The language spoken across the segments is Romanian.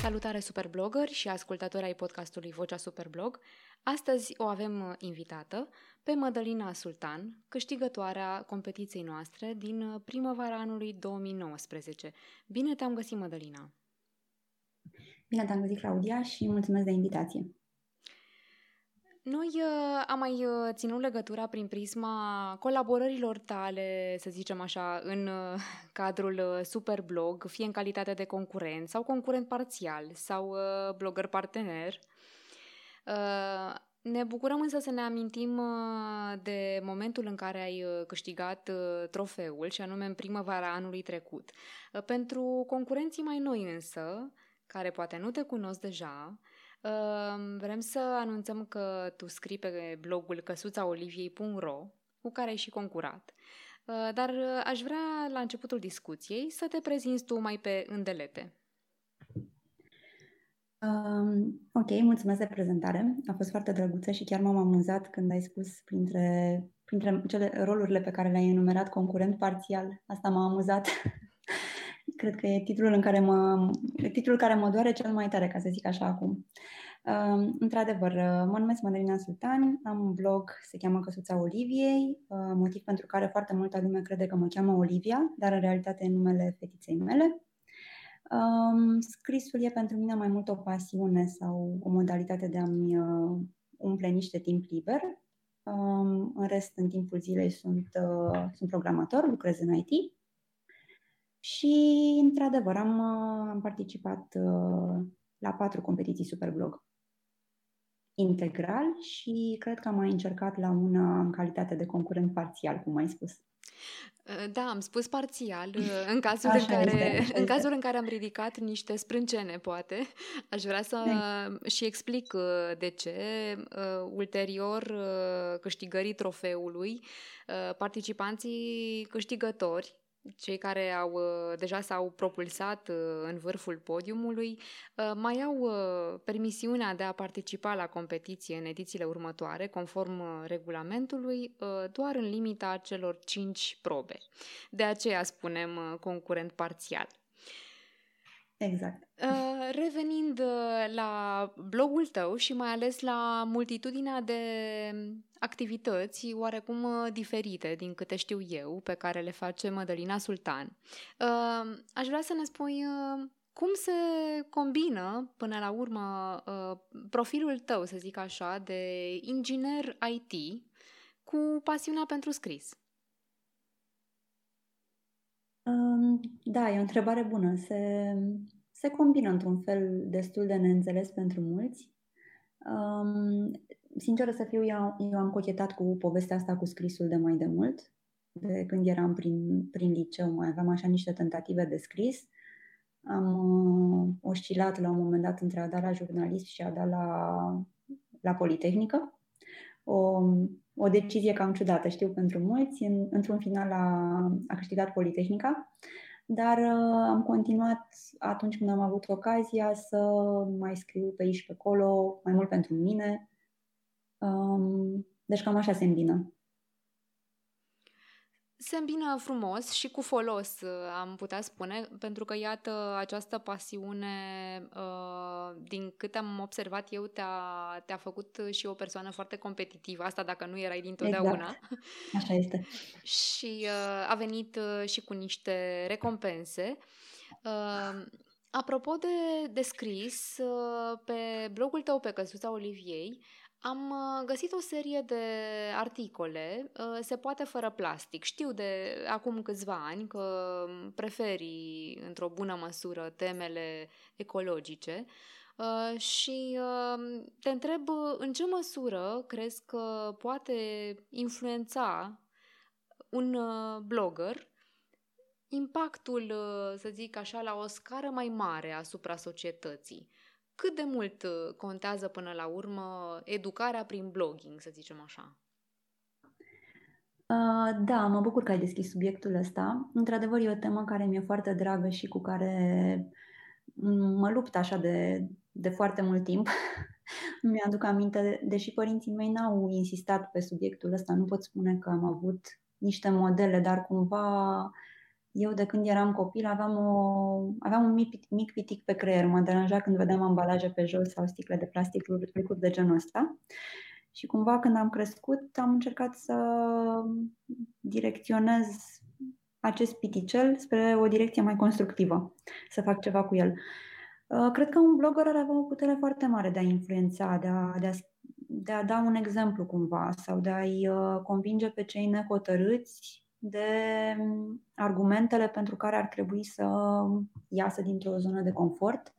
Salutare superblogări și ascultători ai podcastului Vocea Superblog. Astăzi o avem uh, invitată pe Mădălina Sultan, câștigătoarea competiției noastre din uh, primăvara anului 2019. Bine te-am găsit, Mădălina! Bine te-am găsit, Claudia, și mulțumesc de invitație! Noi uh, am mai uh, ținut legătura prin prisma colaborărilor tale, să zicem așa, în uh, cadrul uh, Superblog, fie în calitate de concurent sau concurent parțial sau uh, blogger partener. Uh, ne bucurăm însă să ne amintim uh, de momentul în care ai uh, câștigat uh, trofeul, și anume în primăvara anului trecut. Uh, pentru concurenții mai noi însă, care poate nu te cunosc deja, Vrem să anunțăm că tu scrii pe blogul căsuțaoliviei.ro, cu care ai și concurat. Dar aș vrea, la începutul discuției, să te prezinți tu mai pe îndelete. Um, ok, mulțumesc de prezentare. A fost foarte drăguță și chiar m-am amuzat când ai spus printre, printre cele rolurile pe care le-ai enumerat concurent parțial. Asta m-a amuzat. Cred că e titlul, în care mă, titlul care mă doare cel mai tare, ca să zic așa acum. Uh, într-adevăr, mă numesc Madalina Sultan, am un blog, se cheamă Căsuța Oliviei, uh, motiv pentru care foarte multă lume crede că mă cheamă Olivia, dar în realitate e numele fetiței mele. Um, scrisul e pentru mine mai mult o pasiune sau o modalitate de a-mi uh, umple niște timp liber. Um, în rest, în timpul zilei sunt, uh, sunt programator, lucrez în IT și, într-adevăr, am, uh, am participat uh, la patru competiții Superblog integral și cred că am mai încercat la una în calitate de concurent parțial, cum ai spus. Uh, da, am spus parțial. În cazul, în care, este, în cazul în care am ridicat niște sprâncene, poate, aș vrea să de. și explic de ce. Ulterior câștigării trofeului, participanții câștigători cei care au uh, deja s-au propulsat uh, în vârful podiumului uh, mai au permisiunea de a participa la competiție în edițiile următoare, conform regulamentului, doar în limita celor 5 probe. De aceea spunem concurent parțial. Exact. Uh, revenind uh, la blogul tău și mai ales la multitudinea de activități oarecum uh, diferite din câte știu eu, pe care le face Mădălina Sultan, aș vrea să ne spui cum se combină până la urmă profilul tău, să zic așa, de inginer IT cu pasiunea pentru scris. Da, e o întrebare bună. Se, se combină într-un fel destul de neînțeles pentru mulți. Um, sinceră să fiu, eu, eu am cochetat cu povestea asta cu scrisul de mai de mult. De când eram prin, prin liceu, mai aveam așa niște tentative de scris. Am uh, oscilat la un moment dat între a da la jurnalist și a da la, la Politehnică. O, o decizie cam ciudată, știu, pentru mulți. În, într-un final a, a câștigat Politehnica, dar uh, am continuat atunci când am avut ocazia să mai scriu pe aici și pe acolo, mai mult pentru mine. Um, deci cam așa se îmbină se îmbină frumos și cu folos, am putea spune, pentru că, iată, această pasiune, uh, din câte am observat eu, te-a, te-a făcut și o persoană foarte competitivă, asta dacă nu erai dintotdeauna. Exact. Așa este. și uh, a venit uh, și cu niște recompense. Apropo de, de scris, pe blogul tău pe Căsuța Oliviei, am uh, găsit o serie de articole, uh, se poate fără plastic. Știu de acum câțiva ani că preferi într-o bună măsură temele ecologice uh, și te întreb în ce măsură crezi că poate influența un blogger impactul, să zic așa, la o scară mai mare asupra societății cât de mult uh, contează până la urmă educarea prin blogging, să zicem așa? Uh, da, mă bucur că ai deschis subiectul ăsta. Într-adevăr, e o temă care mi-e foarte dragă și cu care mă lupt așa de, de foarte mult timp. Mi-aduc aminte, deși părinții mei n-au insistat pe subiectul ăsta, nu pot spune că am avut niște modele, dar cumva Eu, de când eram copil, aveam, o, aveam un mic, mic pitic pe creier. Mă deranja când vedeam ambalaje pe jos sau sticle de plastic, lucruri de genul ăsta. Și cumva, când am crescut, am încercat să direcționez acest piticel spre o direcție mai constructivă, să fac ceva cu el. Uh, cred că un blogger ar avea o putere foarte mare de a influența, de a, de a, de a da un exemplu cumva sau de a-i uh, convinge pe cei nehotărâți de um, argumentele pentru care ar trebui să iasă dintr-o zonă de confort,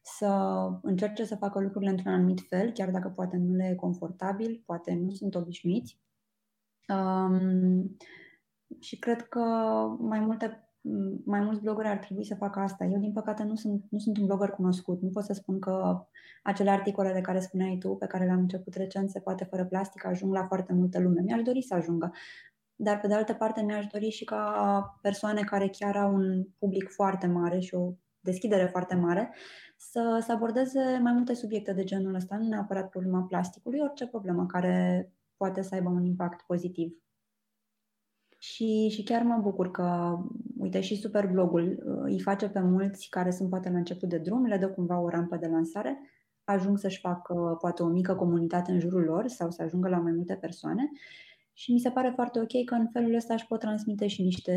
să încerce să facă lucrurile într-un anumit fel, chiar dacă poate nu le e confortabil, poate nu sunt obișnuiți. Um, și cred că mai multe mai mulți blogări ar trebui să facă asta. Eu, din păcate, nu sunt, nu sunt un blogger cunoscut. Nu pot să spun că acele articole de care spuneai tu, pe care le-am început recent, se poate fără plastic, ajung la foarte multă lume. Mi-aș dori să ajungă. Dar, pe de altă parte, mi-aș dori și ca persoane care chiar au un public foarte mare și o deschidere foarte mare, să, să abordeze mai multe subiecte de genul ăsta, nu neapărat problema plasticului, orice problemă care poate să aibă un impact pozitiv. Și, și chiar mă bucur că, uite, și Superblogul uh, îi face pe mulți care sunt poate la început de drum, le dă cumva o rampă de lansare, ajung să-și facă poate o mică comunitate în jurul lor sau să ajungă la mai multe persoane și mi se pare foarte ok că în felul ăsta își pot transmite și niște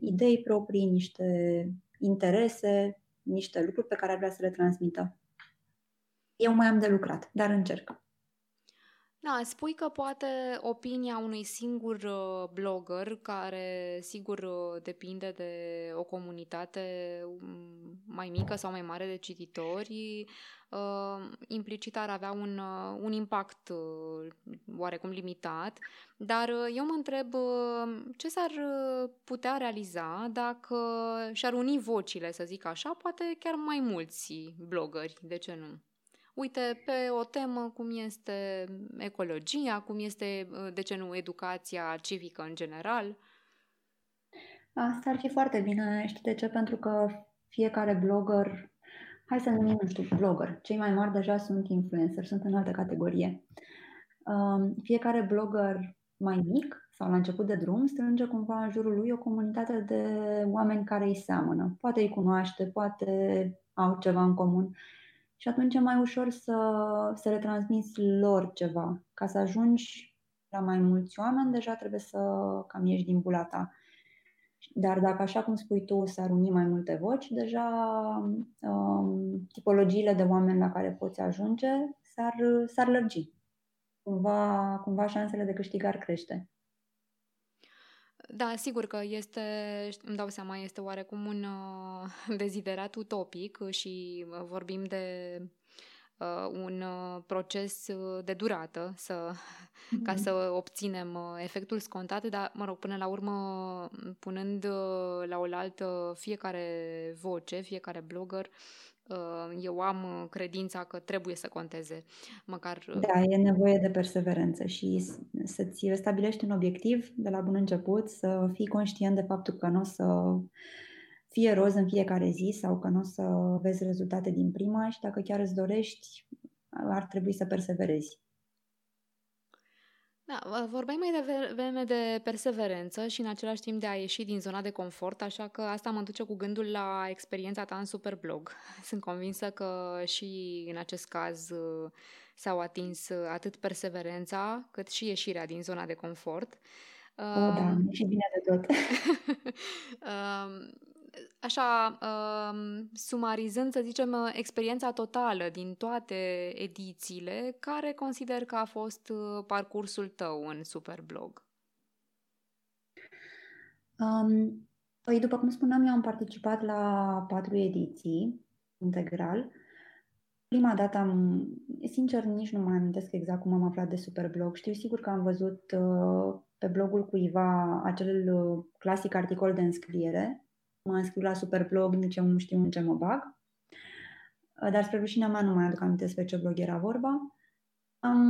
idei proprii, niște interese, niște lucruri pe care ar vrea să le transmită. Eu mai am de lucrat, dar încerc. Da, spui că poate opinia unui singur uh, blogger, care sigur uh, depinde de o comunitate um, mai mică sau mai mare de cititori, uh, implicit ar avea un, un impact oarecum limitat, dar eu mă întreb ce s-ar putea realiza dacă și-ar uni vocile, să zic așa, poate chiar mai mulți blogări, de ce nu? uite, pe o temă cum este ecologia, cum este, de ce nu, educația civică în general? Asta ar fi foarte bine. Știi de ce? Pentru că fiecare blogger, hai să numim, nu știu, blogger, cei mai mari deja sunt influencer, sunt în altă categorie. Um, fiecare blogger mai mic sau la început de drum strânge cumva în jurul lui o comunitate de oameni care îi seamănă. Poate îi cunoaște, poate au ceva în comun și atunci e mai ușor să, să le transmiți lor ceva. Ca să ajungi la mai mulți oameni, deja trebuie să cam ieși din bula ta. Dar dacă, așa cum spui tu, s-ar uni mai multe voci, deja um, tipologiile de oameni la care poți ajunge s-ar, s-ar lărgi. Cumva, cumva șansele de câștig ar crește. Da, sigur că este, îmi dau seama, este oarecum un uh, deziderat utopic și uh, vorbim de uh, un uh, proces uh, de durată să, mm-hmm. ca să obținem uh, efectul scontat, dar, mă rog, până la urmă, punând uh, la oaltă fiecare voce, fiecare blogger, Uh, eu am uh, credința că trebuie să conteze. Măcar... Uh, da, e nevoie de perseverență și să-ți stabilești un obiectiv de la bun început, să fii conștient de faptul că nu o să fie roz în fiecare zi sau că nu o să vezi rezultate din prima și dacă chiar îți dorești, ar trebui să perseverezi. Da, vorbeai mai devreme de perseverență și în același timp de a ieși din zona de confort, așa că asta mă duce cu gândul la experiența ta în Superblog. Sunt convinsă că și în acest caz uh, s-au atins uh, atât perseverența cât și ieșirea din zona de confort. O, da, și bine de tot. așa, um, sumarizând, să zicem, experiența totală din toate edițiile, care consider că a fost uh, parcursul tău în Superblog? Um, păi, după cum spuneam, eu am participat la patru ediții integral. Prima dată am, sincer, nici nu mai amintesc exact cum am aflat de Superblog. Știu sigur că am văzut uh, pe blogul cuiva acel uh, clasic articol de înscriere mă înscriu la Superblog, nici eu nu știu în ce mă bag. Uh, dar spre rușinea mea nu mai aduc aminte despre ce blog era vorba. Am,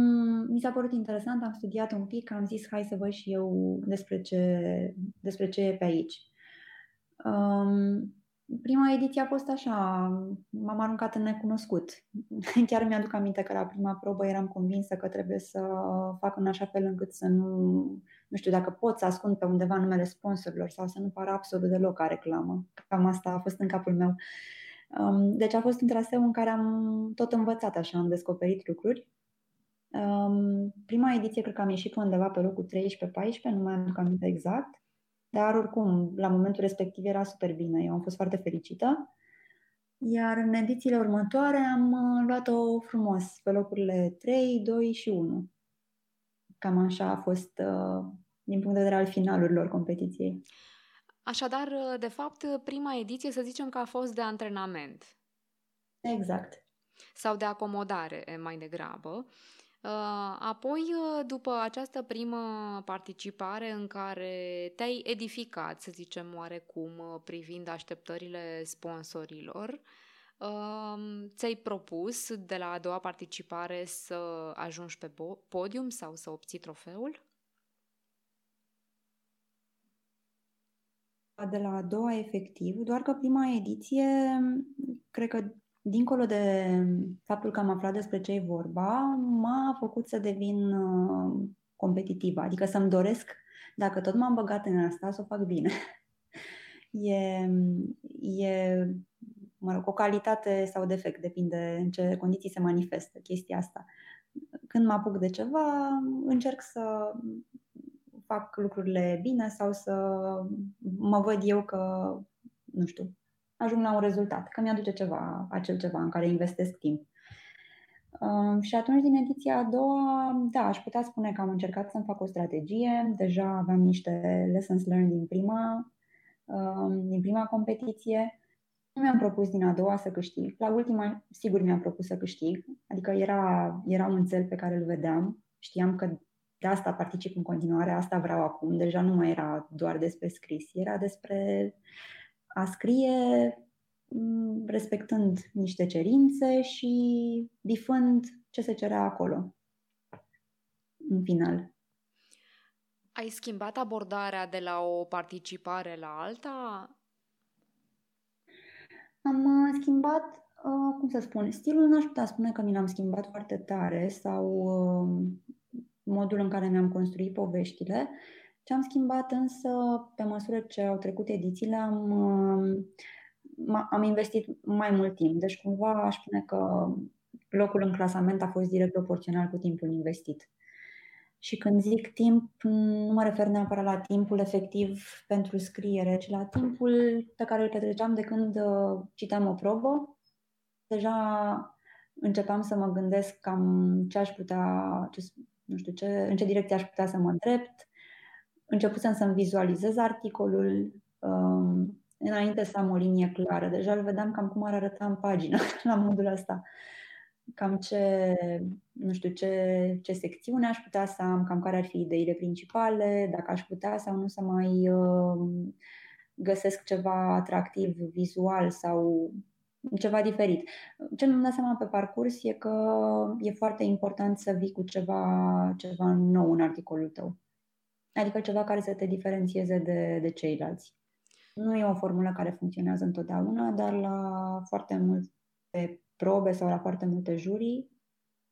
mi s-a părut interesant, am studiat un pic, am zis hai să văd și eu despre ce, despre ce e pe aici. Um, Prima ediție a fost așa, m-am aruncat în necunoscut. Chiar mi-aduc aminte că la prima probă eram convinsă că trebuie să fac în așa fel încât să nu, nu știu dacă pot să ascund pe undeva numele sponsorilor sau să nu pară absolut deloc ca reclamă. Cam asta a fost în capul meu. Um, deci a fost un traseu în care am tot învățat așa, am descoperit lucruri. Um, prima ediție cred că am ieșit undeva pe locul 13-14, nu mai am aminte exact. Dar oricum, la momentul respectiv era super bine, eu am fost foarte fericită. Iar în edițiile următoare am uh, luat-o frumos, pe locurile 3, 2 și 1. Cam așa a fost uh, din punct de vedere al finalurilor competiției. Așadar, uh, de fapt, prima ediție să zicem că a fost de antrenament. Exact. Sau de acomodare, mai degrabă. Uh, apoi, uh, după această primă participare în care te-ai edificat, să zicem oarecum, uh, privind așteptările sponsorilor, ți-ai propus de la a doua participare să ajungi pe podium sau să obții trofeul? De la a doua, efectiv, doar că prima ediție, cred că dincolo de faptul că am aflat despre ce e vorba, m-a făcut să devin uh, competitivă, adică să-mi doresc, dacă tot m-am băgat în asta, să o fac bine. e, e, mă rog, o calitate sau defect, depinde în ce condiții se manifestă chestia asta. Când mă apuc de ceva, încerc să fac lucrurile bine sau să mă văd eu că, nu știu, ajung la un rezultat, că mi-aduce ceva, acel ceva în care investesc timp. Uh, și atunci, din ediția a doua, da, aș putea spune că am încercat să-mi fac o strategie. Deja aveam niște lessons learned din prima, uh, din prima competiție. Nu mi-am propus din a doua să câștig. La ultima, sigur, mi-am propus să câștig. Adică era, era un cel pe care îl vedeam. Știam că de asta particip în continuare, asta vreau acum. Deja nu mai era doar despre scris, era despre a scrie mm, respectând niște cerințe și bifând ce se cerea acolo, în final. Ai schimbat abordarea de la o participare la alta? Am uh, schimbat, uh, cum să spun, stilul nu aș putea spune că mi l-am schimbat foarte tare sau uh, modul în care mi-am construit poveștile, ce am schimbat însă, pe măsură ce au trecut edițiile, am, am investit mai mult timp. Deci cumva aș spune că locul în clasament a fost direct proporțional cu timpul investit. Și când zic timp, nu mă refer neapărat la timpul efectiv pentru scriere, ci la timpul pe care îl petreceam de când uh, citeam o probă. Deja începeam să mă gândesc cam ce aș putea, ce, nu știu, ce, în ce direcție aș putea să mă drept, începusem să-mi vizualizez articolul um, înainte să am o linie clară. Deja îl vedeam cam cum ar arăta în pagină, la modul ăsta. Cam ce, nu știu, ce, ce secțiune aș putea să am, cam care ar fi ideile principale, dacă aș putea sau nu să mai uh, găsesc ceva atractiv vizual sau ceva diferit. Ce mi-am dat seama pe parcurs e că e foarte important să vii cu ceva, ceva nou în articolul tău. Adică ceva care să te diferențieze de, de ceilalți. Nu e o formulă care funcționează întotdeauna, dar la foarte multe probe sau la foarte multe jurii,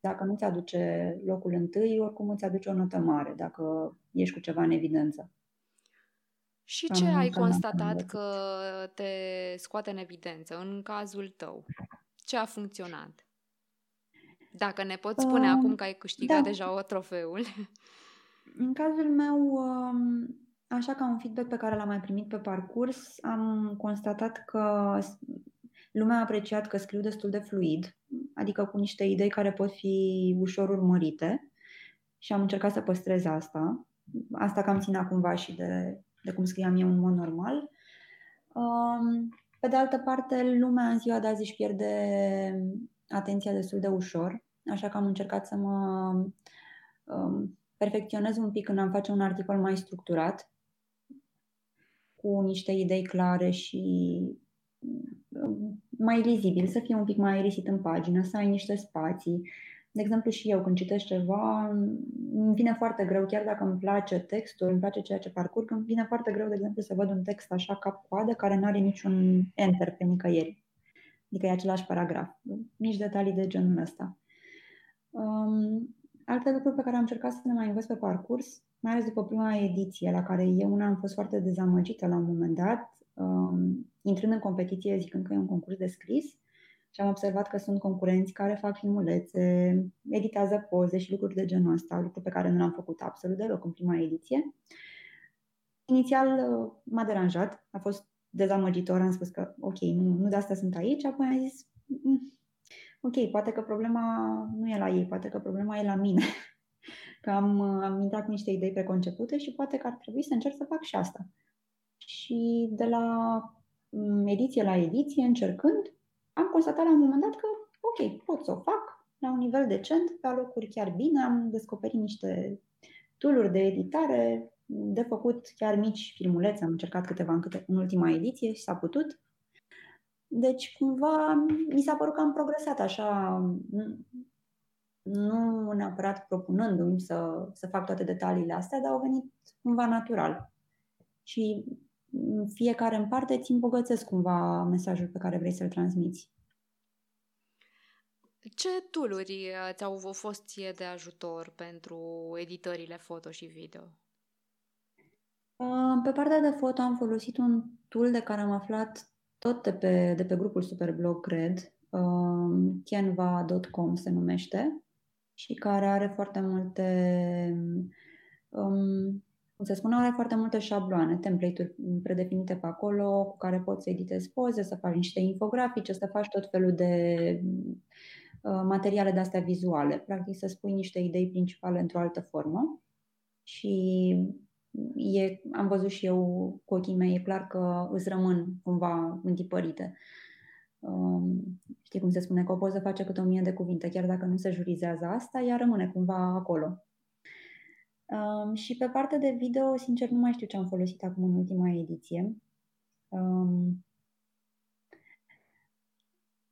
dacă nu ți aduce locul întâi, oricum îți aduce o notă mare, dacă ești cu ceva în evidență. Și ce ai constatat că te scoate în evidență în cazul tău? Ce a funcționat? Dacă ne poți spune uh, acum că ai câștigat da. deja o trofeul. În cazul meu, um, așa ca un feedback pe care l-am mai primit pe parcurs, am constatat că lumea a apreciat că scriu destul de fluid, adică cu niște idei care pot fi ușor urmărite și am încercat să păstrez asta. Asta cam ținea cumva și de, de cum scriam eu în mod normal. Um, pe de altă parte, lumea în ziua de azi își pierde atenția destul de ușor, așa că am încercat să mă um, perfecționez un pic când am face un articol mai structurat, cu niște idei clare și mm, mai lizibil, să fie un pic mai risit în pagină, să ai niște spații, de exemplu, și eu când citesc ceva, îmi vine foarte greu, chiar dacă îmi place textul, îmi place ceea ce parcurg, îmi vine foarte greu, de exemplu, să văd un text așa cap-coadă care nu are niciun enter pe nicăieri. Adică e același paragraf. Nici detalii de genul ăsta. Um, alte lucruri pe care am încercat să le mai învăț pe parcurs, mai ales după prima ediție, la care eu una am fost foarte dezamăgită la un moment dat, um, intrând în competiție zicând că e un concurs de scris, și am observat că sunt concurenți care fac filmulețe, editează poze și lucruri de genul ăsta, lucruri pe care nu le-am făcut absolut deloc în prima ediție. Inițial uh, m-a deranjat, a fost dezamăgitor, am spus că ok, nu, nu de asta sunt aici, apoi am zis mm, ok, poate că problema nu e la ei, poate că problema e la mine. Că am, am intrat cu niște idei preconcepute și poate că ar trebui să încerc să fac și asta. Și de la mm, ediție la ediție, încercând, am constatat la un moment dat că, ok, pot să o fac la un nivel decent, pe locuri chiar bine, am descoperit niște tooluri de editare, de făcut chiar mici filmulețe, am încercat câteva în, câte, în ultima ediție și s-a putut. Deci, cumva, mi s-a părut că am progresat așa, nu neapărat propunându-mi să, să fac toate detaliile astea, dar au venit cumva natural. Și fiecare în parte îți îmbogățesc cumva mesajul pe care vrei să-l transmiți. Ce tooluri uh, ți-au fost ție de ajutor pentru editările foto și video? Uh, pe partea de foto am folosit un tool de care am aflat tot de pe, de pe grupul Superblog, cred, uh, canva.com se numește, și care are foarte multe um, cum se spune, are foarte multe șabloane, template-uri predefinite pe acolo, cu care poți să editezi poze, să faci niște infografice, să faci tot felul de uh, materiale de astea vizuale. Practic să spui niște idei principale într-o altă formă. Și e, am văzut și eu cu ochii mei, e clar că îți rămân cumva întipărite. Um, știi cum se spune, că o poză face câte o mie de cuvinte, chiar dacă nu se jurizează asta, ea rămâne cumva acolo. Um, și pe partea de video, sincer, nu mai știu ce am folosit acum în ultima ediție. Um,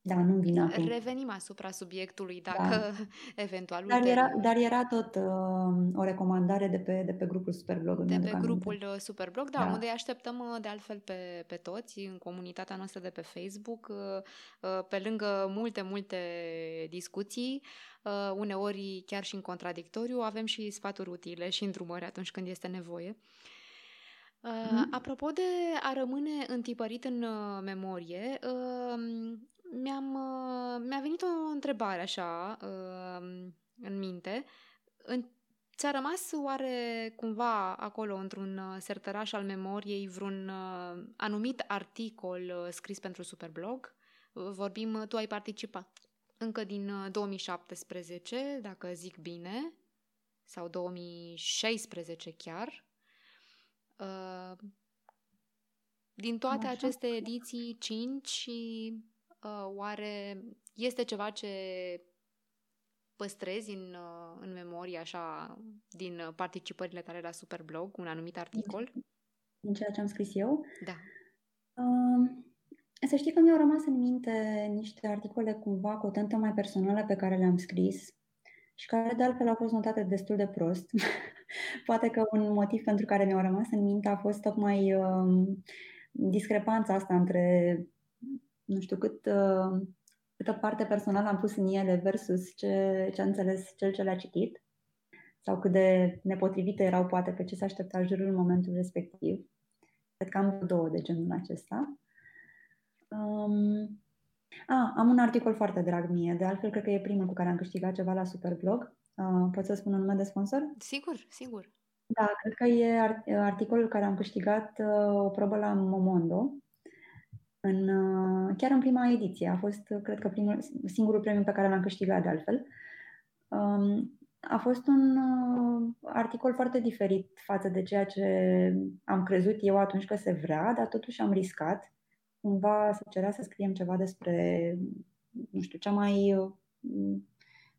da, nu vine acum. Revenim asupra subiectului, da. dacă da. eventual... Dar era, dar era tot uh, o recomandare de pe, de pe grupul Superblog. De pe grupul aminte. Uh, Superblog, da, da, unde așteptăm uh, de altfel pe, pe toți în comunitatea noastră de pe Facebook, uh, uh, pe lângă multe, multe discuții, uh, uneori chiar și în contradictoriu, avem și sfaturi utile și îndrumări atunci când este nevoie. Uh, mm-hmm. Apropo de a rămâne întipărit în uh, memorie, uh, mi-am, uh, mi-a venit o întrebare așa uh, în minte. În, ți-a rămas oare cumva acolo, într-un uh, sertăraș al memoriei, vreun anumit articol scris pentru Superblog? Vorbim, tu ai participat încă din 2017, dacă zic bine, sau 2016 chiar. Din toate Așa. aceste ediții, 5 și Uh, oare este ceva ce păstrezi în, uh, în memorie, așa, din participările tale la Superblog, un anumit articol? Din ceea ce am scris eu? Da. Uh, să știi că mi-au rămas în minte niște articole cumva cu o tentă mai personală pe care le-am scris și care de altfel au fost notate destul de prost. Poate că un motiv pentru care mi-au rămas în minte a fost tocmai uh, discrepanța asta între nu știu cât, uh, câtă parte personală am pus în ele versus ce, ce a înțeles cel ce le-a citit sau cât de nepotrivite erau poate pe ce s-a aștepta jurul în momentul respectiv. Cred că am două de genul acesta. Um, a, am un articol foarte drag mie, de altfel cred că e primul cu care am câștigat ceva la Superblog. Uh, pot să spun un nume de sponsor? Sigur, sigur. Da, cred că e articolul care am câștigat uh, o probă la Momondo în, uh, chiar în prima ediție. A fost, uh, cred că, primul, singurul premiu pe care l-am câștigat de altfel. Um, a fost un uh, articol foarte diferit față de ceea ce am crezut eu atunci că se vrea, dar totuși am riscat. Cumva se cerea să scriem ceva despre, nu știu, cea mai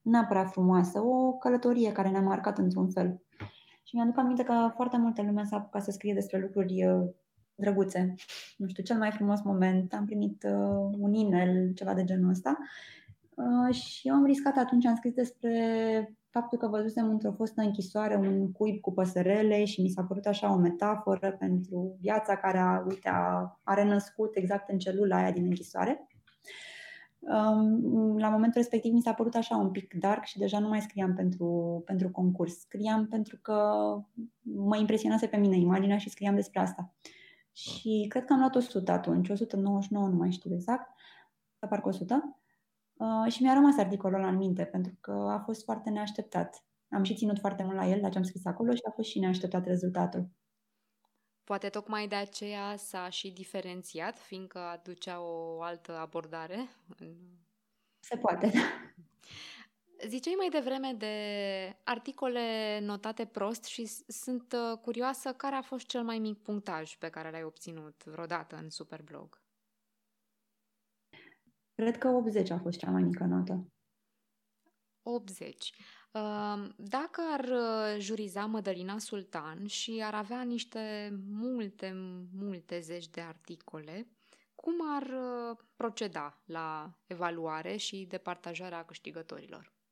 neapărat frumoasă, o călătorie care ne-a marcat într-un fel. Și mi-aduc aminte că foarte multe lume s-a apucat să scrie despre lucruri drăguțe. Nu știu, cel mai frumos moment, am primit uh, un inel, ceva de genul ăsta. Uh, și eu am riscat atunci, am scris despre faptul că văzusem într-o fostă închisoare un cuib cu păsărele și mi s-a părut așa o metaforă pentru viața care a, uite, a, a renăscut exact în celula aia din închisoare. Um, la momentul respectiv mi s-a părut așa un pic dark și deja nu mai scriam pentru, pentru concurs. Scriam pentru că mă impresionase pe mine imaginea și scriam despre asta. Și cred că am luat 100 atunci, 199, nu mai știu exact, parcă 100. Uh, și mi-a rămas articolul ăla în minte, pentru că a fost foarte neașteptat. Am și ținut foarte mult la el, la ce am scris acolo și a fost și neașteptat rezultatul. Poate tocmai de aceea s-a și diferențiat, fiindcă aducea o altă abordare? Se poate, da. Ziceai mai devreme de articole notate prost și sunt uh, curioasă care a fost cel mai mic punctaj pe care l-ai obținut vreodată în Superblog. Cred că 80 a fost cea mai mică notă. 80. Dacă ar uh, juriza Mădălina Sultan și ar avea niște multe, multe zeci de articole, cum ar uh, proceda la evaluare și departajarea câștigătorilor? Uh,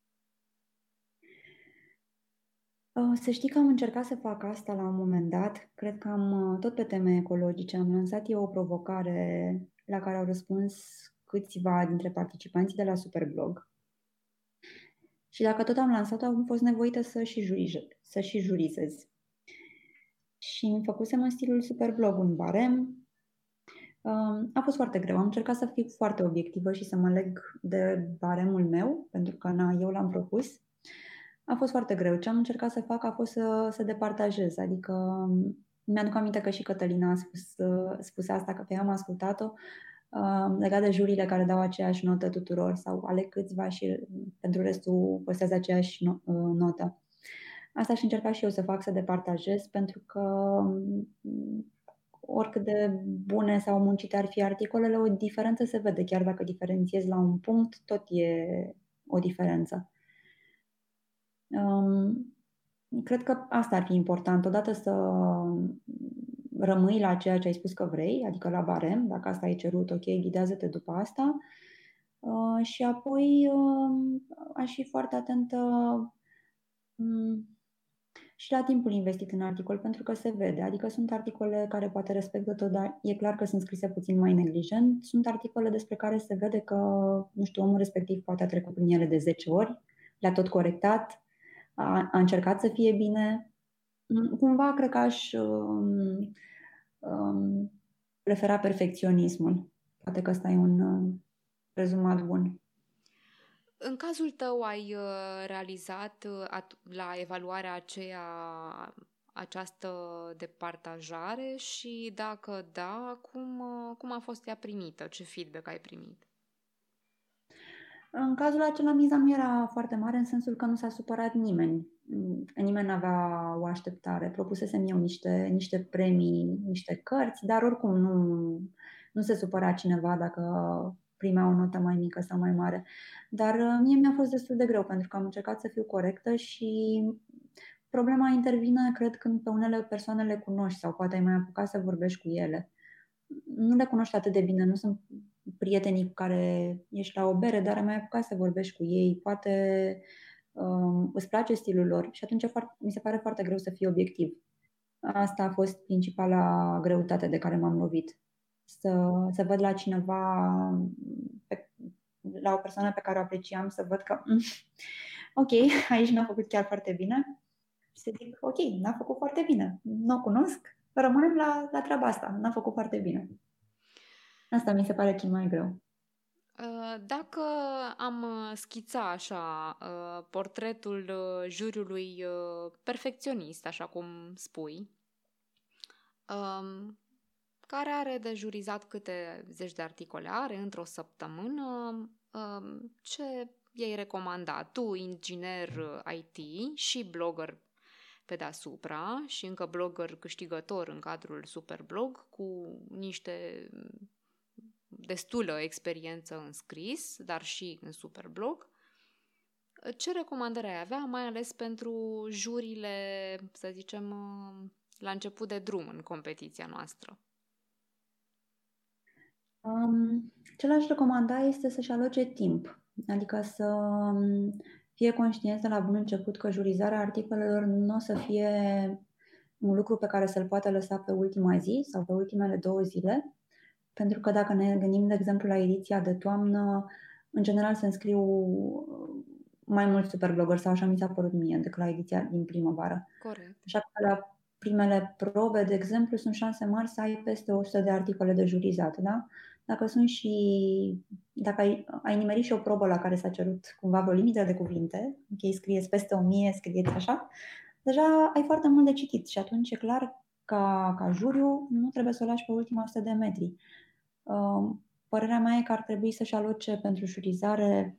să știi că am încercat să fac asta la un moment dat. Cred că am, tot pe teme ecologice, am lansat eu o provocare la care au răspuns câțiva dintre participanții de la Superblog. Și dacă tot am lansat-o, am fost nevoită să și, jurize, să și jurizez. Și mi făcusem în stilul Superblog un barem. Um, a fost foarte greu. Am încercat să fiu foarte obiectivă și să mă leg de baremul meu, pentru că na, eu l-am propus. A fost foarte greu. Ce am încercat să fac a fost să, să departajez, adică mi-aduc aminte că și Cătălina a spus, spus asta, că pe ea am ascultat-o, uh, legat de jurile care dau aceeași notă tuturor sau ale câțiva și pentru restul păstrează aceeași no- uh, notă. Asta aș încerca și eu să fac, să departajez, pentru că um, oricât de bune sau muncite ar fi articolele, o diferență se vede. Chiar dacă diferențiezi la un punct, tot e o diferență. Um, cred că asta ar fi important. Odată să rămâi la ceea ce ai spus că vrei, adică la barem, dacă asta ai cerut, ok, ghidează-te după asta. Uh, și apoi uh, aș fi foarte atentă um, și la timpul investit în articol, pentru că se vede. Adică sunt articole care poate respectă tot, dar e clar că sunt scrise puțin mai neglijent. Sunt articole despre care se vede că, nu știu, omul respectiv poate a trecut prin ele de 10 ori, le-a tot corectat, a, a încercat să fie bine. Mm, cumva cred că aș um, um, prefera perfecționismul. Poate că ăsta e un uh, rezumat bun. În cazul tău ai uh, realizat uh, la evaluarea aceea această departajare și dacă da, cum, uh, cum a fost ea primită? Ce feedback ai primit? În cazul acela miza nu era foarte mare în sensul că nu s-a supărat nimeni. Nimeni nu avea o așteptare. Propusesem eu niște, niște premii, niște cărți, dar oricum nu, nu se supăra cineva dacă primea o notă mai mică sau mai mare. Dar uh, mie mi-a fost destul de greu pentru că am încercat să fiu corectă și problema intervine, cred, când pe unele persoane le cunoști sau poate ai mai apucat să vorbești cu ele. Nu le cunoști atât de bine, nu sunt prietenii cu care ești la o bere, dar ai mai apucat să vorbești cu ei, poate um, îți place stilul lor și atunci foarte, mi se pare foarte greu să fii obiectiv. Asta a fost principala greutate de care m-am lovit. Să, să văd la cineva, pe, la o persoană pe care o apreciam, să văd că mm, ok, aici n-a făcut chiar foarte bine și să zic ok, n-a făcut foarte bine, nu o cunosc, rămânem la, la treaba asta, n-a făcut foarte bine. Asta mi se pare cel mai greu. Uh, dacă am uh, schița așa uh, portretul juriului perfecționist, așa cum spui, um, care are de jurizat câte zeci de articole are într-o săptămână, um, ce i-ai recomanda? Tu, inginer IT și blogger pe deasupra și încă blogger câștigător în cadrul Superblog cu niște destulă experiență în scris, dar și în superblog. Ce recomandări ai avea, mai ales pentru jurile, să zicem, la început de drum în competiția noastră? Um, ce l-aș recomanda este să-și aloce timp. Adică să um, fie conștient de la bun început că jurizarea articolelor nu o să fie un lucru pe care să-l poată lăsa pe ultima zi sau pe ultimele două zile, pentru că dacă ne gândim, de exemplu, la ediția de toamnă, în general se înscriu mai mulți superblogger sau așa mi s-a părut mie decât la ediția din primăvară. Corect. Așa că la primele probe, de exemplu, sunt șanse mari să ai peste 100 de articole de jurizat, da? Dacă sunt și, dacă ai, ai nimerit și o probă la care s-a cerut cumva o limită de cuvinte, ok, scrieți peste 1000, scrieți așa, deja ai foarte mult de citit și atunci e clar ca, ca juriu nu trebuie să o lași pe ultima 100 de metri. Uh, părerea mea e că ar trebui să-și aloce pentru jurizare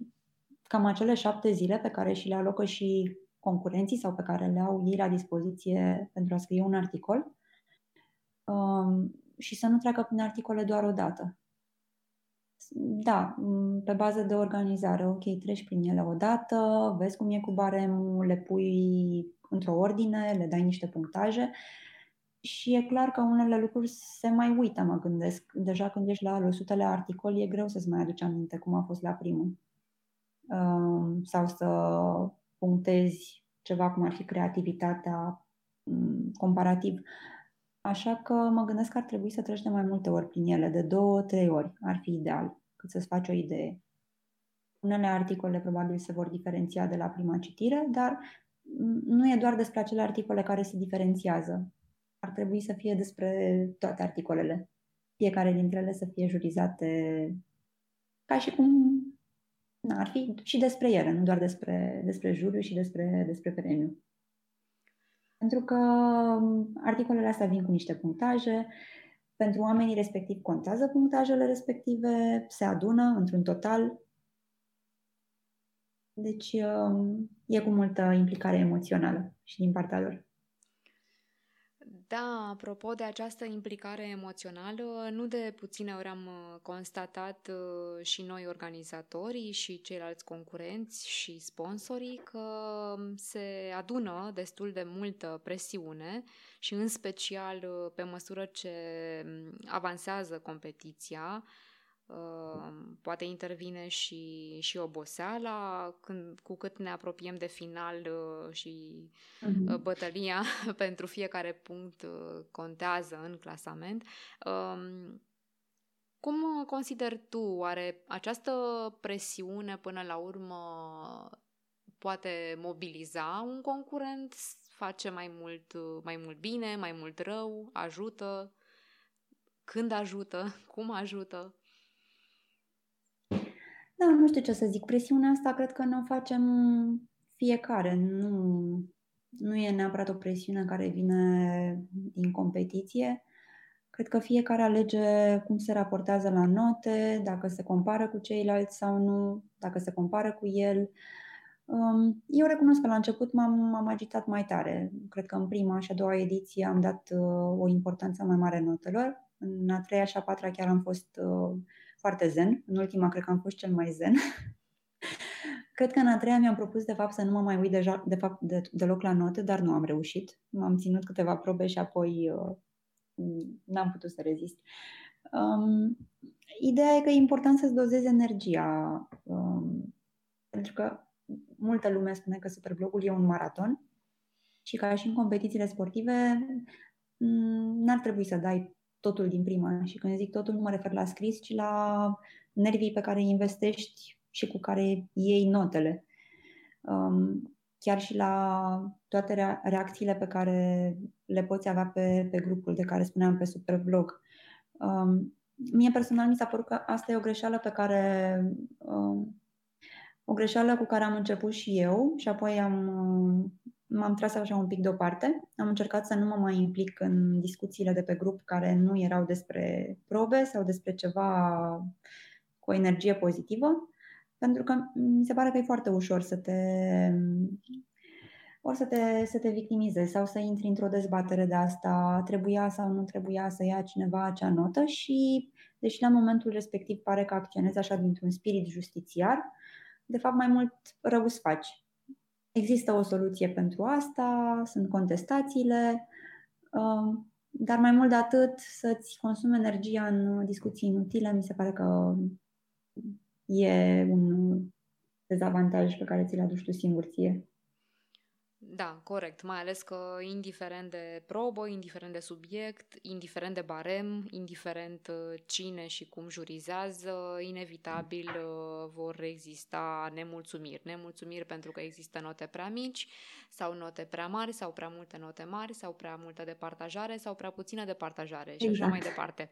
cam acele șapte zile pe care și le alocă și concurenții sau pe care le au ei la dispoziție pentru a scrie un articol um, și să nu treacă prin articole doar o dată. Da, pe bază de organizare, ok, treci prin ele o dată, vezi cum e cu baremul, le pui într-o ordine, le dai niște punctaje și e clar că unele lucruri se mai uită, mă gândesc. Deja când ești la al 100 articol, e greu să-ți mai aduci aminte cum a fost la primul. Um, sau să punctezi ceva cum ar fi creativitatea um, comparativ. Așa că mă gândesc că ar trebui să treci de mai multe ori prin ele, de două, trei ori ar fi ideal, cât să-ți faci o idee. Unele articole probabil se vor diferenția de la prima citire, dar nu e doar despre acele articole care se diferențiază. Ar trebui să fie despre toate articolele. Fiecare dintre ele să fie jurizate ca și cum na, ar fi și despre ele, nu doar despre, despre juriu și despre, despre premiu. Pentru că um, articolele astea vin cu niște punctaje, pentru oamenii respectiv contează punctajele respective, se adună într-un total. Deci um, e cu multă implicare emoțională și din partea lor. Da, apropo de această implicare emoțională, nu de puține ori am uh, constatat uh, și noi organizatorii și ceilalți concurenți și sponsorii că um, se adună destul de multă presiune și în special uh, pe măsură ce um, avansează competiția, poate intervine și, și oboseala când, cu cât ne apropiem de final uh, și uh-huh. bătălia pentru fiecare punct uh, contează în clasament. Um, cum consideri tu, oare această presiune până la urmă poate mobiliza un concurent, face mai mult, mai mult bine, mai mult rău, ajută? Când ajută? Cum ajută? Da, nu știu ce să zic. Presiunea asta cred că ne o facem fiecare. Nu, nu e neapărat o presiune care vine din competiție. Cred că fiecare alege cum se raportează la note, dacă se compară cu ceilalți sau nu, dacă se compară cu el. Um, eu recunosc că la început m-am, m-am agitat mai tare. Cred că în prima și a doua ediție am dat uh, o importanță mai mare notelor. În a treia și a patra chiar am fost uh, foarte zen. În ultima cred că am fost cel mai zen. cred că în a treia mi-am propus de fapt să nu mă mai uit deja, de fapt de, deloc la note, dar nu am reușit. M-am ținut câteva probe și apoi uh, n-am putut să rezist. Um, ideea e că e important să-ți dozezi energia, um, pentru că multă lume spune că Superblogul e un maraton și ca și în competițiile sportive n-ar trebui să dai totul din prima. Și când zic totul, nu mă refer la scris, ci la nervii pe care îi investești și cu care iei notele. Um, chiar și la toate reacțiile pe care le poți avea pe, pe grupul de care spuneam pe Superblog. Um, mie personal mi s-a părut că asta e o greșeală pe care um, o greșeală cu care am început și eu și apoi am m-am tras așa un pic deoparte. Am încercat să nu mă mai implic în discuțiile de pe grup care nu erau despre probe sau despre ceva cu o energie pozitivă, pentru că mi se pare că e foarte ușor să te ori să te, să te victimizezi sau să intri într-o dezbatere de asta, trebuia sau nu trebuia să ia cineva acea notă și, deși la momentul respectiv pare că acționezi așa dintr-un spirit justițiar, de fapt mai mult rău îți faci Există o soluție pentru asta, sunt contestațiile, um, dar mai mult de atât să-ți consumi energia în discuții inutile, mi se pare că e un, dezavantaj pe care ți-l aduci tu singur ție. Da, corect. Mai ales că indiferent de probă, indiferent de subiect, indiferent de barem, indiferent uh, cine și cum jurizează, inevitabil uh, vor exista nemulțumiri. Nemulțumiri pentru că există note prea mici sau note prea mari sau prea multe note mari sau prea multă departajare sau prea puțină departajare și exact. așa mai departe.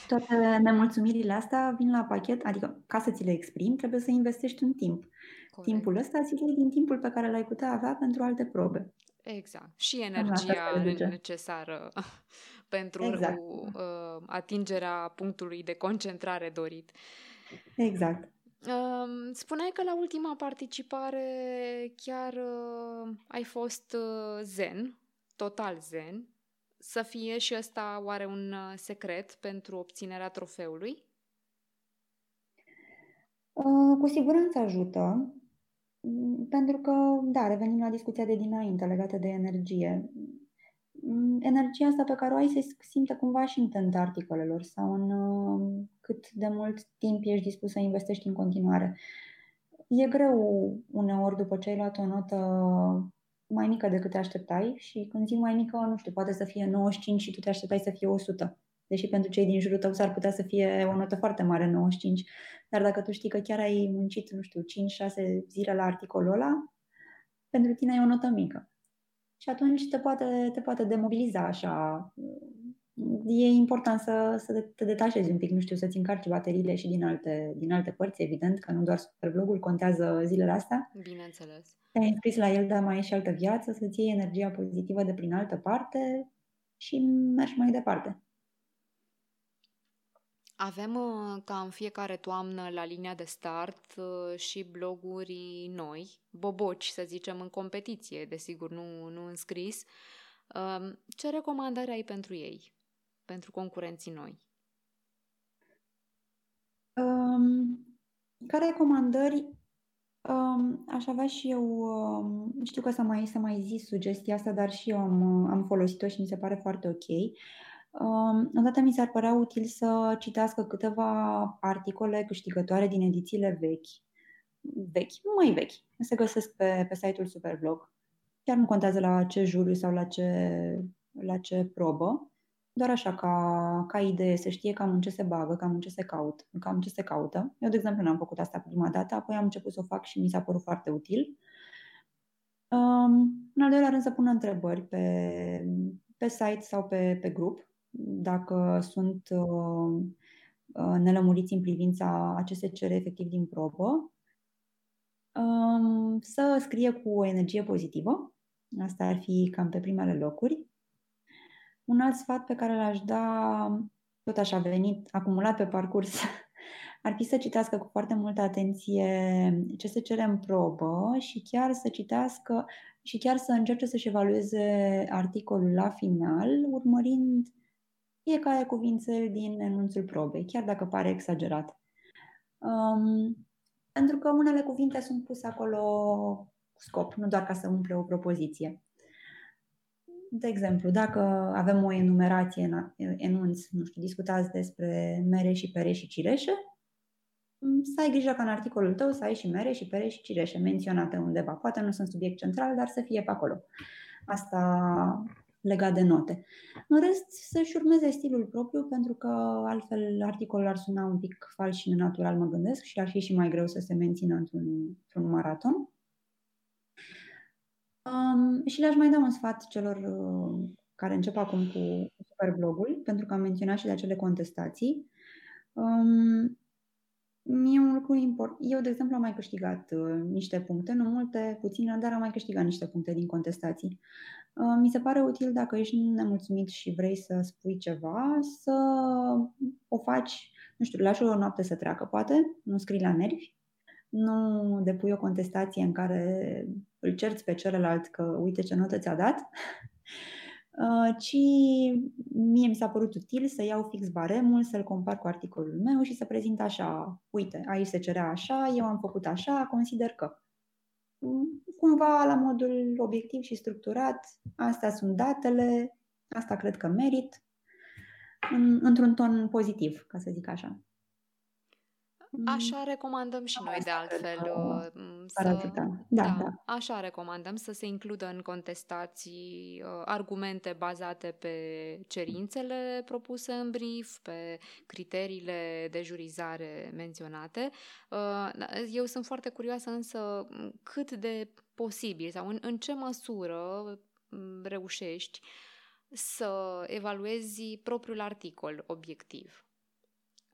Și toate nemulțumirile astea vin la pachet, adică ca să ți le exprimi trebuie să investești un timp. Corect. Timpul ăsta ți din timpul pe care l-ai putea avea pentru alte probe. Exact. Și energia necesară pentru exact. uh, atingerea punctului de concentrare dorit. Exact. Uh, spuneai că la ultima participare chiar uh, ai fost uh, zen, total zen. Să fie și ăsta oare un uh, secret pentru obținerea trofeului? Uh, cu siguranță ajută. Mm, pentru că, da, revenim la discuția de dinainte legată de energie. Mm, energia asta pe care o ai se simte cumva și în tenta articolelor sau în uh, cât de mult timp ești dispus să investești în continuare. E greu uneori după ce ai luat o notă mai mică decât te așteptai și când zic mai mică, nu știu, poate să fie 95 și tu te așteptai să fie 100 deși pentru cei din jurul tău s-ar putea să fie o notă foarte mare, 95, dar dacă tu știi că chiar ai muncit, nu știu, 5-6 zile la articolul ăla, pentru tine e o notă mică. Și atunci te poate, te poate demobiliza așa. E important să, să te detașezi un pic, nu știu, să-ți încarci bateriile și din alte, din alte părți, evident, că nu doar superblogul contează zilele astea. Bineînțeles. Te-ai înscris la el, dar mai e și altă viață, să-ți iei energia pozitivă de prin altă parte și mergi mai departe. Avem uh, ca în fiecare toamnă la linia de start uh, și bloguri noi, boboci să zicem în competiție, desigur nu, nu înscris. Um, ce recomandări ai pentru ei, pentru concurenții noi? Um, ca recomandări um, aș avea și eu, um, știu că s-a mai, s-a mai zis sugestia asta, dar și eu am, am folosit-o și mi se pare foarte ok. Odată mi s-ar părea util să citească câteva articole câștigătoare din edițiile vechi, vechi, mai vechi, se găsesc pe, pe site-ul Superblog. Chiar nu contează la ce juriu sau la ce, la ce probă, doar așa ca, ca idee, să știe cam în ce se bagă, cam în ce se caut, cam în ce se caută. Eu, de exemplu, n-am făcut asta prima dată, apoi am început să o fac și mi s-a părut foarte util. Um, în al doilea rând să pună întrebări pe, pe site sau pe, pe grup, dacă sunt uh, uh, nelămuriți în privința a ce se cere efectiv din probă, um, să scrie cu o energie pozitivă. Asta ar fi cam pe primele locuri. Un alt sfat pe care l-aș da, tot așa venit, acumulat pe parcurs, ar fi să citească cu foarte multă atenție ce se cere în probă și chiar să citească și chiar să încerce să-și evalueze articolul la final, urmărind fiecare cuvințel din enunțul probei, chiar dacă pare exagerat. Um, pentru că unele cuvinte sunt puse acolo cu scop, nu doar ca să umple o propoziție. De exemplu, dacă avem o enumerație în enunț, nu știu, discutați despre mere și pere și cireșe, um, să ai grijă ca în articolul tău să ai și mere și pere și cireșe menționate undeva. Poate nu sunt subiect central, dar să fie pe acolo. Asta legat de note. În rest, să-și urmeze stilul propriu, pentru că altfel articolul ar suna un pic fals și nenatural, mă gândesc, și ar fi și mai greu să se mențină într-un, într-un maraton. Um, și le-aș mai da un sfat celor uh, care încep acum cu superblogul, pentru că am menționat și de acele contestații. Um, E un lucru important. Eu, de exemplu, am mai câștigat uh, niște puncte, nu multe, puține, dar am mai câștigat niște puncte din contestații. Uh, mi se pare util dacă ești nemulțumit și vrei să spui ceva, să o faci, nu știu, lași o noapte să treacă, poate, nu scrii la nervi, nu depui o contestație în care îl cerți pe celălalt că uite ce notă ți-a dat, Uh, ci mie mi s-a părut util să iau fix baremul, să-l compar cu articolul meu și să prezint așa, uite, aici se cerea așa, eu am făcut așa, consider că. Mm, cumva la modul obiectiv și structurat, astea sunt datele, asta cred că merit, în, într-un ton pozitiv, ca să zic așa. Așa recomandăm și noi de altfel. Că să, ajuta. Da, da, da. Așa recomandăm să se includă în contestații uh, argumente bazate pe cerințele propuse în brief, pe criteriile de jurizare menționate. Uh, eu sunt foarte curioasă însă cât de posibil sau în, în ce măsură reușești să evaluezi propriul articol obiectiv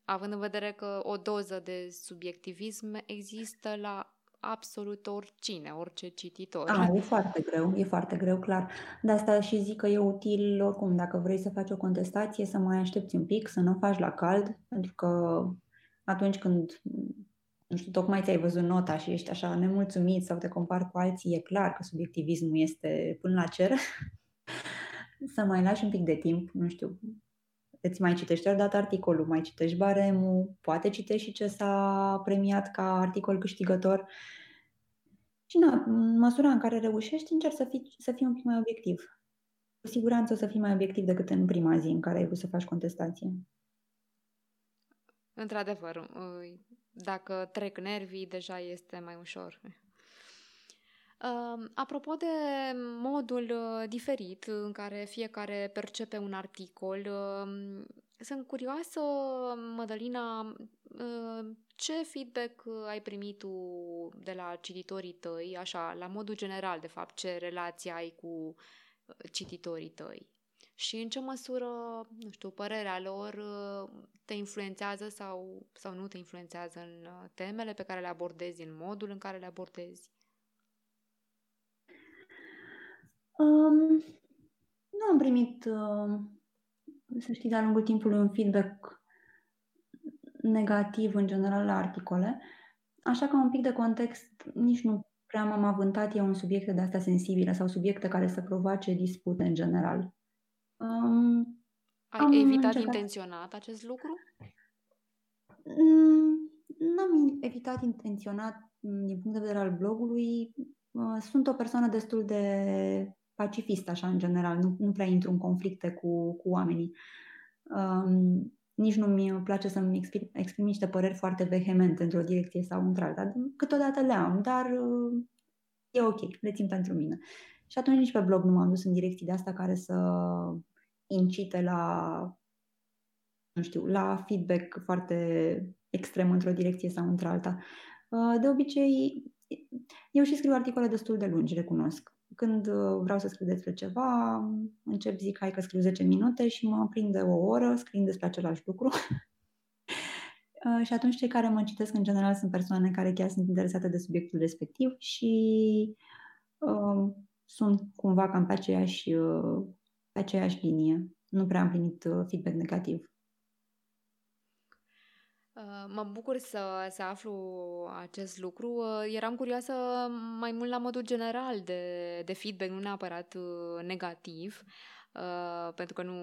având în vedere că o doză de subiectivism există la absolut oricine, orice cititor. A, e foarte greu, e foarte greu, clar. De asta și zic că e util, oricum, dacă vrei să faci o contestație, să mai aștepți un pic, să nu o faci la cald, pentru că atunci când, nu știu, tocmai ți-ai văzut nota și ești așa nemulțumit sau te compari cu alții, e clar că subiectivismul este până la cer. să mai lași un pic de timp, nu știu, îți mai citești odată articolul, mai citești baremul, poate citești și ce s-a premiat ca articol câștigător. Și na, în măsura în care reușești, încerci să fii, să fii un pic mai obiectiv. Cu siguranță o să fii mai obiectiv decât în prima zi în care ai vrut să faci contestație. Într-adevăr, dacă trec nervii, deja este mai ușor. Uh, apropo de modul uh, diferit în care fiecare percepe un articol, uh, sunt curioasă, Mădălina, uh, ce feedback ai primit tu de la cititorii tăi, așa, la modul general, de fapt, ce relație ai cu uh, cititorii tăi? Și în ce măsură, nu știu, părerea lor uh, te influențează sau, sau nu te influențează în temele pe care le abordezi, în modul în care le abordezi? Um, nu am primit, uh, să știi, de-a lungul timpului un feedback negativ în general la articole, așa că un pic de context nici nu prea m-am avântat eu în subiecte de astea sensibile sau subiecte care să provoace dispute în general. Um, Ai evitat încercat... intenționat acest lucru? Mm, n-am evitat intenționat din punct de vedere al blogului. Uh, sunt o persoană destul de pacifist, așa, în general. Nu, nu prea intru în conflicte cu, cu oamenii. Um, nici nu mi place să-mi exprim, exprim niște păreri foarte vehemente într-o direcție sau într-alta. Câteodată le am, dar uh, e ok, le țin pentru mine. Și atunci nici pe blog nu m-am dus în direcții de asta care să incite la, nu știu, la feedback foarte extrem într-o direcție sau într-alta. Uh, de obicei, eu și scriu articole destul de lungi, recunosc. Când uh, vreau să scriu despre ceva, încep zic hai că scriu 10 minute și mă prinde o oră scriind despre același lucru. Uh, și atunci cei care mă citesc în general sunt persoane care chiar sunt interesate de subiectul respectiv și uh, sunt cumva cam pe aceeași, uh, pe aceeași linie. Nu prea am primit uh, feedback negativ. Uh, mă bucur să, să aflu acest lucru. Uh, eram curioasă mai mult la modul general de, de feedback, nu neapărat uh, negativ, pentru că nu,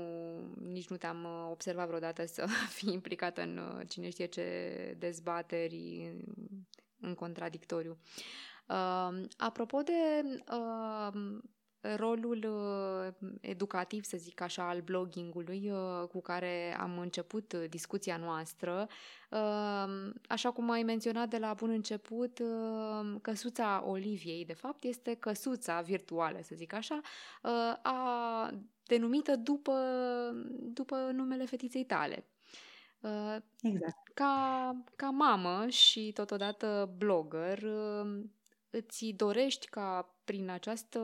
nici nu te-am observat vreodată să fii implicată în cine știe ce dezbateri în contradictoriu. Apropo de rolul uh, educativ, să zic așa, al bloggingului uh, cu care am început uh, discuția noastră. Așa cum ai menționat de la bun început, căsuța Oliviei, de fapt, este căsuța virtuală, să zic așa, a denumită după, după numele fetiței tale. Exact. Ca, ca mamă și totodată blogger, îți dorești ca prin această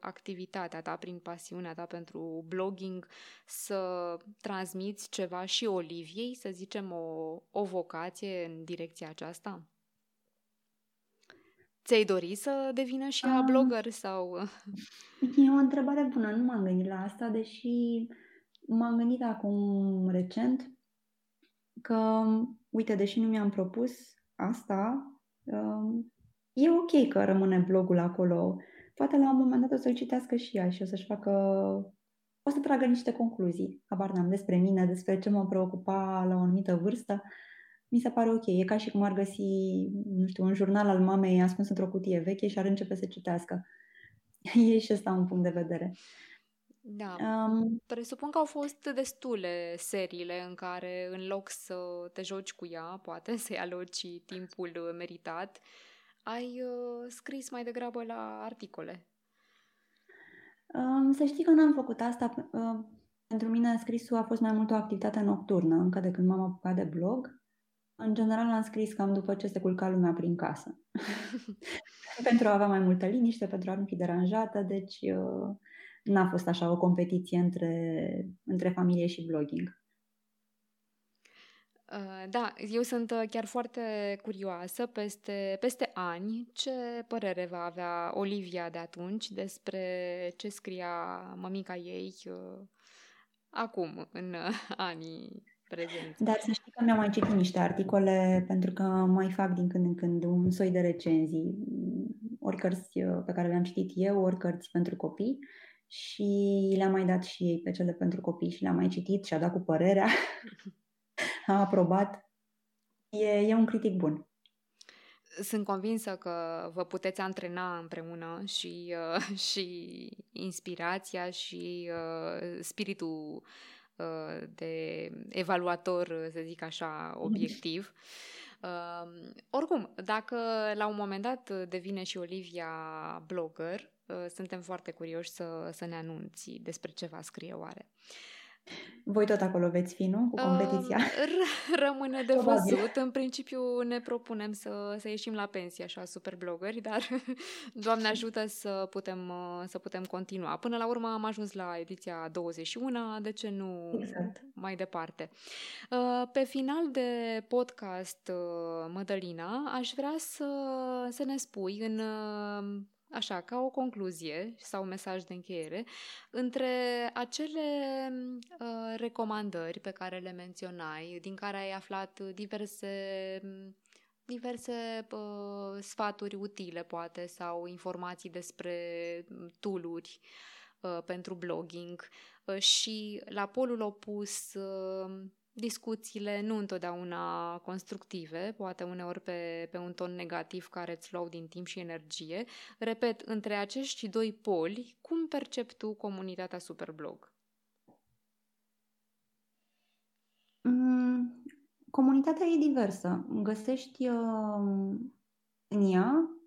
activitate a ta, prin pasiunea ta pentru blogging, să transmiți ceva și Oliviei, să zicem o, o vocație în direcția aceasta? Ți-ai dori să devină și ea blogger sau... E o întrebare bună, nu m-am gândit la asta, deși m-am gândit acum recent că, uite, deși nu mi-am propus asta, um, e ok că rămâne blogul acolo. Poate la un moment dat o să-l citească și ea și o să-și facă... O să tragă niște concluzii, habar n-am, despre mine, despre ce mă preocupa la o anumită vârstă. Mi se pare ok. E ca și cum ar găsi, nu știu, un jurnal al mamei ascuns într-o cutie veche și ar începe să citească. E și ăsta un punct de vedere. Da. Um, Presupun că au fost destule seriile în care, în loc să te joci cu ea, poate să-i aloci timpul meritat, ai uh, scris mai degrabă la articole. Um, să știi că n-am făcut asta. Uh, pentru mine scrisul a fost mai mult o activitate nocturnă, încă de când m-am apucat de blog. În general am scris cam după ce se culca lumea prin casă. pentru a avea mai multă liniște, pentru a nu fi deranjată, deci uh, n-a fost așa o competiție între, între familie și blogging. Uh, da, eu sunt uh, chiar foarte curioasă peste, peste ani ce părere va avea Olivia de atunci despre ce scria mămica ei uh, acum, în anii prezenți. Da, să știi că mi-am mai citit niște articole pentru că mai fac din când în când un soi de recenzii, ori cărți pe care le-am citit eu, ori cărți pentru copii și le-am mai dat și ei pe cele pentru copii și le-am mai citit și a dat cu părerea, a aprobat. E, e un critic bun. Sunt convinsă că vă puteți antrena împreună și, uh, și inspirația și uh, spiritul uh, de evaluator, să zic așa, obiectiv. Uh, oricum, dacă la un moment dat devine și Olivia blogger, uh, suntem foarte curioși să, să ne anunți despre ce va scrie oare. Voi tot acolo veți fi, nu? Cu competiția. Uh, r- rămâne de văzut. În principiu ne propunem să, să ieșim la pensie așa super blogări, dar Doamne ajută să putem, să putem continua. Până la urmă am ajuns la ediția 21, de ce nu exact. mai departe. Uh, pe final de podcast, uh, Mădălina, aș vrea să, să ne spui în așa, ca o concluzie sau un mesaj de încheiere, între acele uh, recomandări pe care le menționai, din care ai aflat diverse diverse uh, sfaturi utile, poate, sau informații despre tooluri uh, pentru blogging uh, și la polul opus uh, discuțiile nu întotdeauna constructive, poate uneori pe, pe un ton negativ care îți luau din timp și energie. Repet, între acești doi poli, cum percepi tu comunitatea Superblog? Mm, comunitatea e diversă. Găsești uh, în ea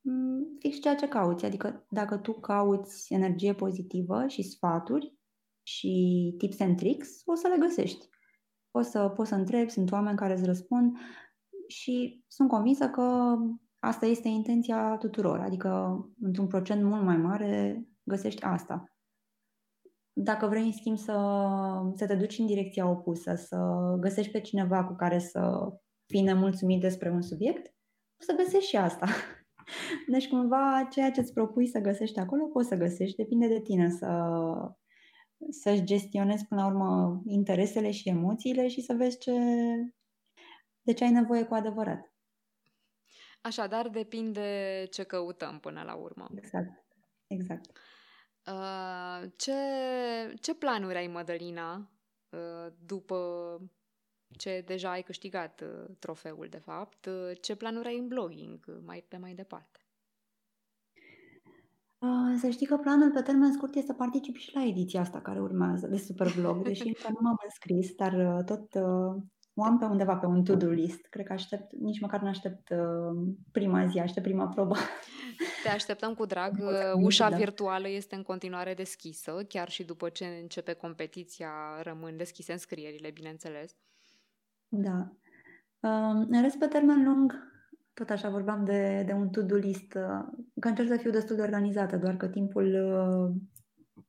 mm, fix ceea ce cauți. Adică dacă tu cauți energie pozitivă și sfaturi și tips and tricks, o să le găsești poți să, poți să întrebi, sunt oameni care îți răspund și sunt convinsă că asta este intenția tuturor, adică într-un procent mult mai mare găsești asta. Dacă vrei, în schimb, să, să te duci în direcția opusă, să găsești pe cineva cu care să fii nemulțumit despre un subiect, o să găsești și asta. Deci, cumva, ceea ce îți propui să găsești acolo, poți să găsești. Depinde de tine să, să-și gestionezi până la urmă interesele și emoțiile și să vezi ce, de ce ai nevoie cu adevărat. Așadar, depinde ce căutăm până la urmă. Exact. Exact. Uh, ce, ce planuri ai, Mădălina, uh, după ce deja ai câștigat uh, trofeul, de fapt? Uh, ce planuri ai în blogging uh, mai pe mai departe? Ah, să știi că planul pe termen scurt este să particip și la ediția asta care urmează de Superblog, deși încă nu m-am înscris, dar uh, tot uh, o am pe undeva pe un to-do list. Cred că aștept, nici măcar nu aștept uh, prima zi, aștept prima probă. Te așteptăm cu drag. Ușa da. virtuală este în continuare deschisă, chiar și după ce începe competiția rămân deschise înscrierile, bineînțeles. Da. Uh, în rest, pe termen lung, tot așa vorbeam de, de un to-do list, uh, că încerc să fiu destul de organizată, doar că timpul, uh,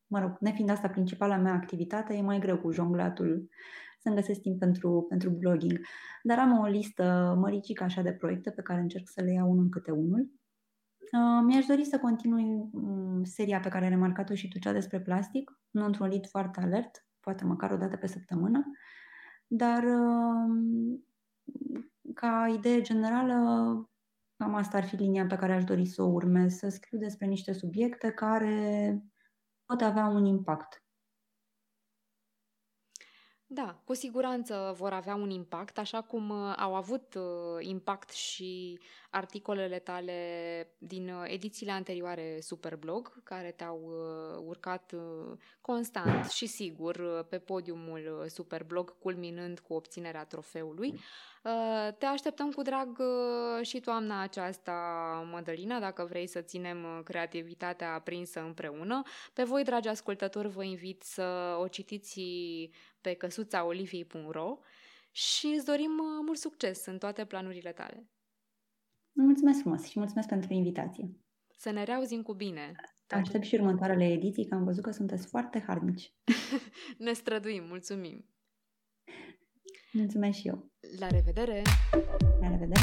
mă rog, nefiind asta principala mea activitate, e mai greu cu jonglatul să-mi găsesc timp pentru, pentru blogging. Dar am o listă măricică așa de proiecte pe care încerc să le iau unul câte unul. Uh, mi-aș dori să continui um, seria pe care ai remarcat-o și tu, cea despre plastic, nu într-un rit foarte alert, poate măcar o dată pe săptămână, dar ca idee generală, cam asta ar fi linia pe care aș dori să o urmez, să scriu despre niște subiecte care pot avea un impact. Da, cu siguranță vor avea un impact, așa cum uh, au avut uh, impact și articolele tale din uh, edițiile anterioare Superblog, care te-au urcat constant și sigur pe podiumul Superblog, culminând cu obținerea trofeului. Te așteptăm cu drag și toamna aceasta, Mădălina, dacă vrei să ținem creativitatea aprinsă împreună. Pe voi, dragi ascultători, vă invit să o citiți pe căsuțaoliviei.ro și îți dorim uh, mult succes în toate planurile tale. Mulțumesc frumos și mulțumesc pentru invitație. Să ne reauzim cu bine. Aștept și următoarele ediții, că am văzut că sunteți foarte harnici. ne străduim, mulțumim. Mulțumesc și eu. La revedere! La revedere!